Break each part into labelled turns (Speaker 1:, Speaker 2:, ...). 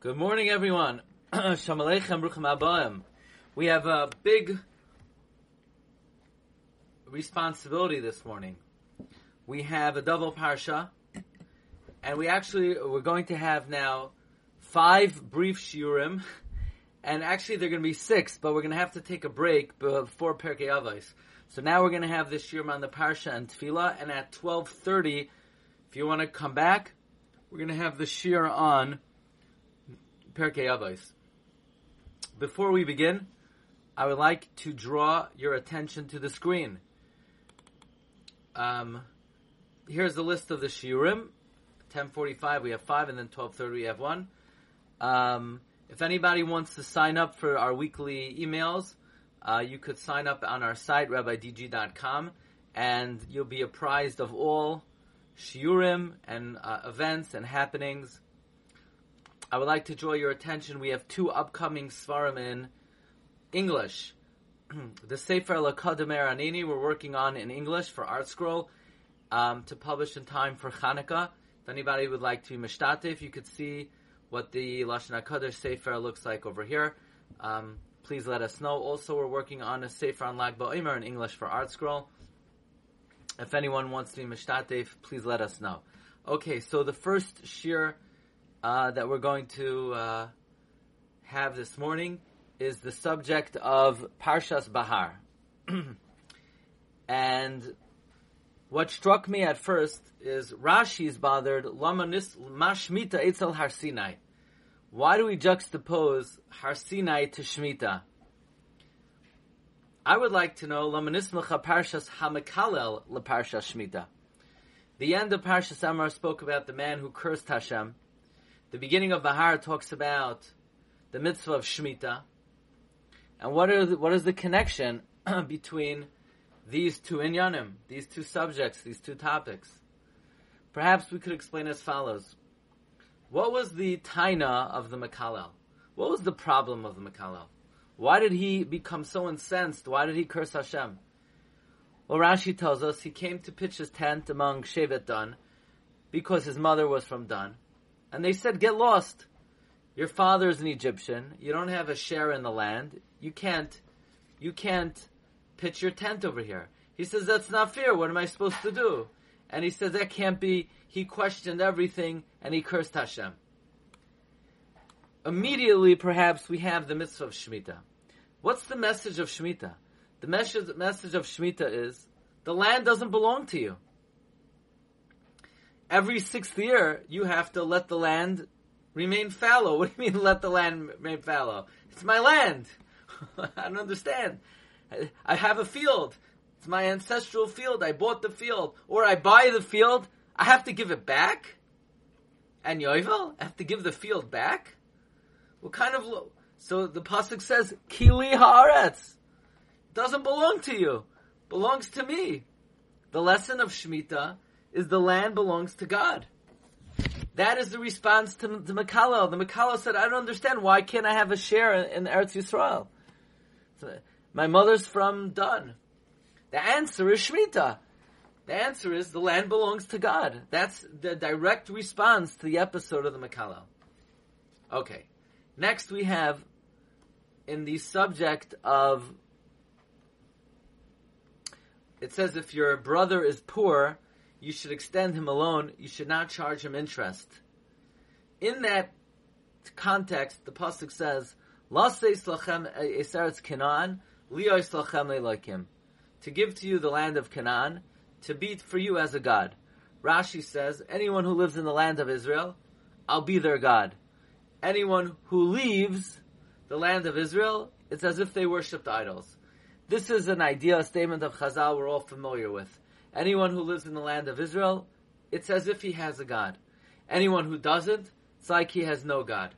Speaker 1: Good morning, everyone. Shalom Aleichem, Abayim. We have a big responsibility this morning. We have a double parsha, and we actually we're going to have now five brief shiurim, and actually they're going to be six, but we're going to have to take a break before Pirkei Avos. So now we're going to have this shiurim on the parsha and tefillah, and at twelve thirty, if you want to come back, we're going to have the shiur on Pirkei Avos. Before we begin, I would like to draw your attention to the screen. Um, here's the list of the shiurim. 10:45 we have five, and then 12:30 we have one. Um, if anybody wants to sign up for our weekly emails, uh, you could sign up on our site rabbidg.com, and you'll be apprised of all shiurim and uh, events and happenings. I would like to draw your attention. We have two upcoming svarim in English. the Sefer Lakademer Anini we're working on in English for ArtScroll um, to publish in time for Hanukkah. If anybody would like to mishtatif, you could see what the Lashon HaKadosh Sefer looks like over here. Um, please let us know. Also, we're working on a Sefer on Lag BaOmer in English for ArtScroll. If anyone wants to be mishtatif, please let us know. Okay, so the first shiur uh, that we're going to uh, have this morning is the subject of Parshas Behar. and what struck me at first is Rashi's bothered Lamanis Mashmita Eitzel Har Sinai. Why do we juxtapose Har Sinai to Shemitah? I would like to know Lamanismacha Parshas Hamakalel LeParshas Shemitah. The end of Parshas Emor spoke about the man who cursed Hashem. The beginning of Behar talks about the mitzvah of Shemitah. And what, the, what is the connection between these two inyanim, these two subjects, these two topics? Perhaps we could explain as follows. What was the taina of the Makalel? What was the problem of the Makalel? Why did he become so incensed? Why did he curse Hashem? Well, Rashi tells us he came to pitch his tent among Shevet Dan because his mother was from Dan. And they said, get lost. Your father is an Egyptian. You don't have a share in the land. You can't, you can't pitch your tent over here. He says, that's not fair. What am I supposed to do? And he says, that can't be. He questioned everything and he cursed Hashem. Immediately, perhaps, we have the mitzvah of Shemitah. What's the message of Shemitah? The message, of Shemitah is, the land doesn't belong to you. Every sixth year, you have to let the land remain fallow. What do you mean, let the land remain fallow? It's my land. I don't understand. I have a field. It's my ancestral field. I bought the field. Or I buy the field. I have to give it back? And Yovel? I have to give the field back? What kind of... So the Pasuk says, Kili Haaretz. Doesn't belong to you. Belongs to me. The lesson of Shemitah is the land belongs to God. That is the response to, the Makalel. The Makalel said, I don't understand. Why can't I have a share in, in Eretz Yisrael? So, my mother's from Dan." The answer is Shemitah. The answer is the land belongs to God. That's the direct response to the episode of the Makalel. Okay. Next we have in the subject of it says if your brother is poor, you should extend him a loan, you should not charge him interest. In that context, the Pasuk says, Canaan, to give to you the land of Canaan, to be for you as a God. Rashi says, anyone who lives in the land of Israel, I'll be their God. Anyone who leaves the land of Israel, it's as if they worshipped idols. This is an idea, a statement of Chazal we're all familiar with. Anyone who lives in the land of Israel, it's as if he has a God. Anyone who doesn't, it's like he has no God.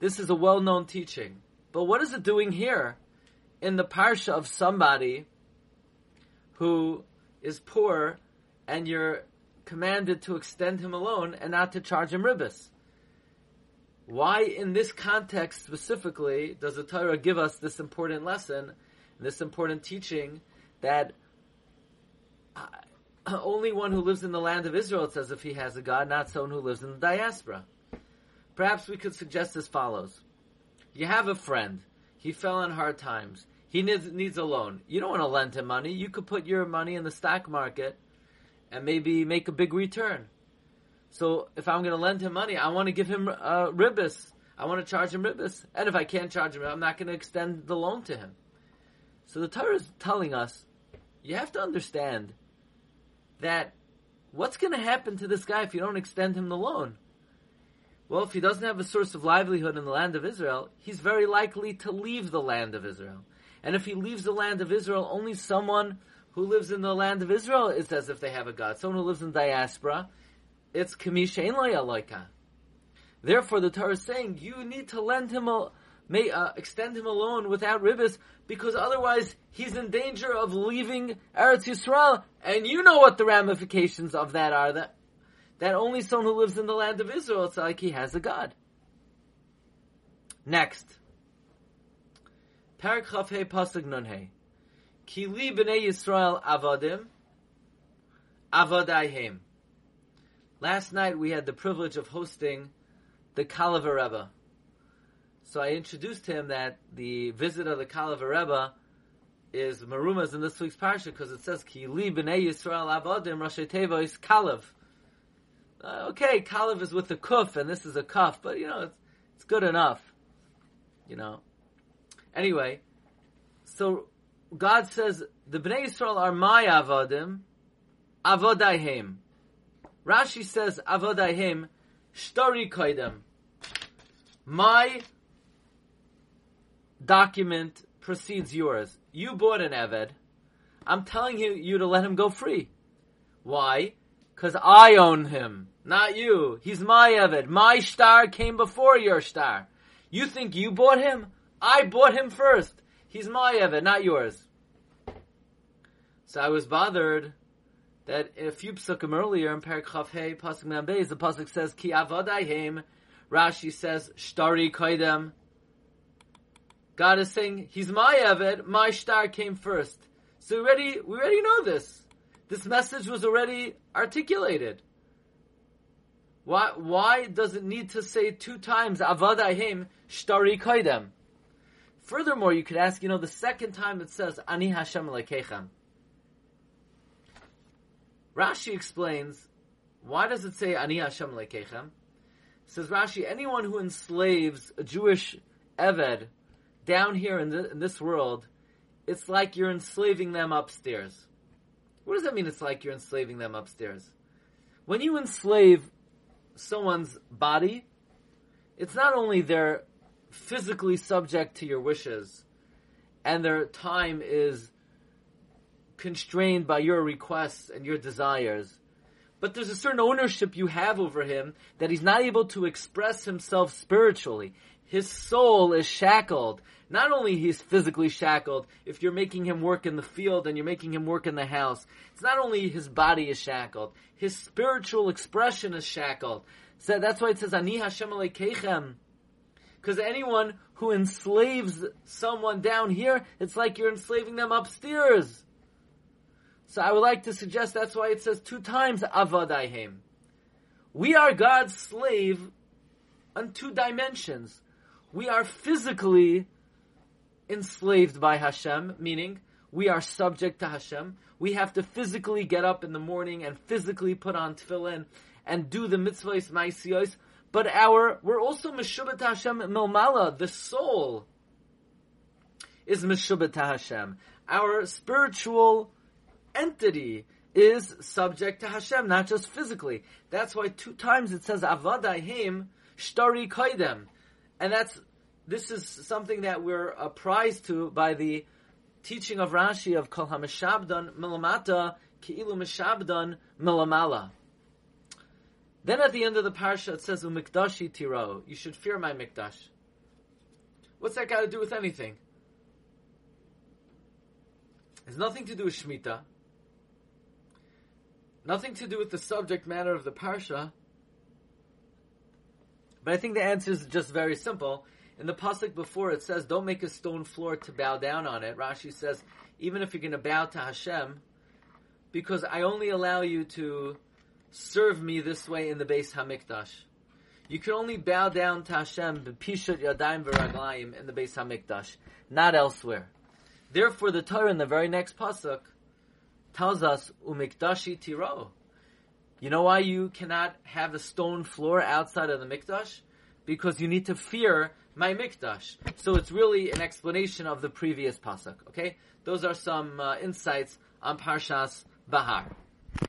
Speaker 1: This is a well-known teaching. But what is it doing here in the parsha of somebody who is poor and you're commanded to extend him a loan and not to charge him ribbis? Why in this context specifically does the Torah give us this important lesson, this important teaching that uh, only one who lives in the land of Israel, says if he has a God, not someone who lives in the diaspora. Perhaps we could suggest as follows. You have a friend. He fell on hard times. He needs, needs a loan. You don't want to lend him money. You could put your money in the stock market and maybe make a big return. So if I'm going to lend him money, I want to give him uh, ribbis. I want to charge him ribbis. And if I can't charge him, I'm not going to extend the loan to him. So the Torah is telling us, you have to understand that what's going to happen to this guy if you don't extend him the loan? Well, if he doesn't have a source of livelihood in the land of Israel, he's very likely to leave the land of Israel. And if he leaves the land of Israel, only someone who lives in the land of Israel is as if they have a God. Someone who lives in diaspora, it's kamisha loika. Therefore, the Torah is saying you need to lend him a, may uh, extend him a loan without ribbis, because otherwise he's in danger of leaving Eretz Yisrael, and you know what the ramifications of that are. That that only someone who lives in the land of Israel, it's like he has a God. Next. Parak Chafhei Pasuk Nunhei. Ki li b'nei Yisrael avadim, avadayhem. Last night we had the privilege of hosting the Kaliver Rebbe. So I introduced him that the visit of the Kaliver Rebbe is marumas in this week's parsha because it says Ki li b'nei Yisrael avadim Rashi Kalav uh, okay, Kalev is with the kuf, and this is a kuf, but you know, it's, it's good enough. You know. Anyway, so God says the Bnei Yisrael are my avodim, avodaihem. Rashi says avodaihem, shtori koidem. My document precedes yours. You bought an Eved. I'm telling you, you to let him go free. Why? Because I own him, not you. He's my Eved. My star came before your star. You think you bought him? I bought him first. He's my Eved, not yours. So I was bothered that a few psukim earlier in Perak Chav Hey, Pasuk the Pasuk says, Ki avodayim. Rashi says, Shtari koidem. God is saying, He's my Eved, my star came first. So we already, we already know this. This message was already articulated. Why, why does it need to say two times, Avadahim, Shtari Kaidem? Furthermore, you could ask, you know, the second time it says, Ani Hashem Lekechem. Rashi explains, why does it say Ani Hashem Lekechem? Says Rashi, anyone who enslaves a Jewish Eved down here in, the, in this world, it's like you're enslaving them upstairs. What does that mean? It's like you're enslaving them upstairs. When you enslave someone's body, it's not only they're physically subject to your wishes and their time is constrained by your requests and your desires, but there's a certain ownership you have over him that he's not able to express himself spiritually. His soul is shackled not only he's physically shackled, if you're making him work in the field and you're making him work in the house, it's not only his body is shackled, his spiritual expression is shackled. So that's why it says, Ani Hashem Keichem. Because anyone who enslaves someone down here, it's like you're enslaving them upstairs. So I would like to suggest that's why it says two times Avadaihem. We are God's slave on two dimensions. We are physically enslaved by Hashem, meaning we are subject to Hashem. We have to physically get up in the morning and physically put on tefillin and do the mitzvahs ma'isiyos. But our, we're also meshubet Hashem milmala. The soul is meshubet Hashem. Our spiritual entity is subject to Hashem, not just physically. That's why two times it says avadahim shtari kaidem. And that's this is something that we're apprised to by the teaching of Rashi of Kol HaMeshabdan Milamata Ki'ilu Meshabdan Milamala. Then at the end of the parsha it says Umikdashi Tiro. You should fear my mikdash. What's that got to do with anything? It has nothing to do with Shemitah. Nothing to do with the subject matter of the parsha. But I think the answer is just very simple. In the pasuk before, it says, "Don't make a stone floor to bow down on it." Rashi says, even if you're going to bow to Hashem, because I only allow you to serve me this way in the Beis Hamikdash. You can only bow down to Hashem b'pishut yadayim v'raglayim in the Beis Hamikdash, not elsewhere. Therefore, the Torah in the very next pasuk tells us umikdashi tiro. You know why you cannot have a stone floor outside of the mikdash? Because you need to fear my mikdash. So it's really an explanation of the previous pasuk. Okay, those are some uh, insights on Parshas Behar.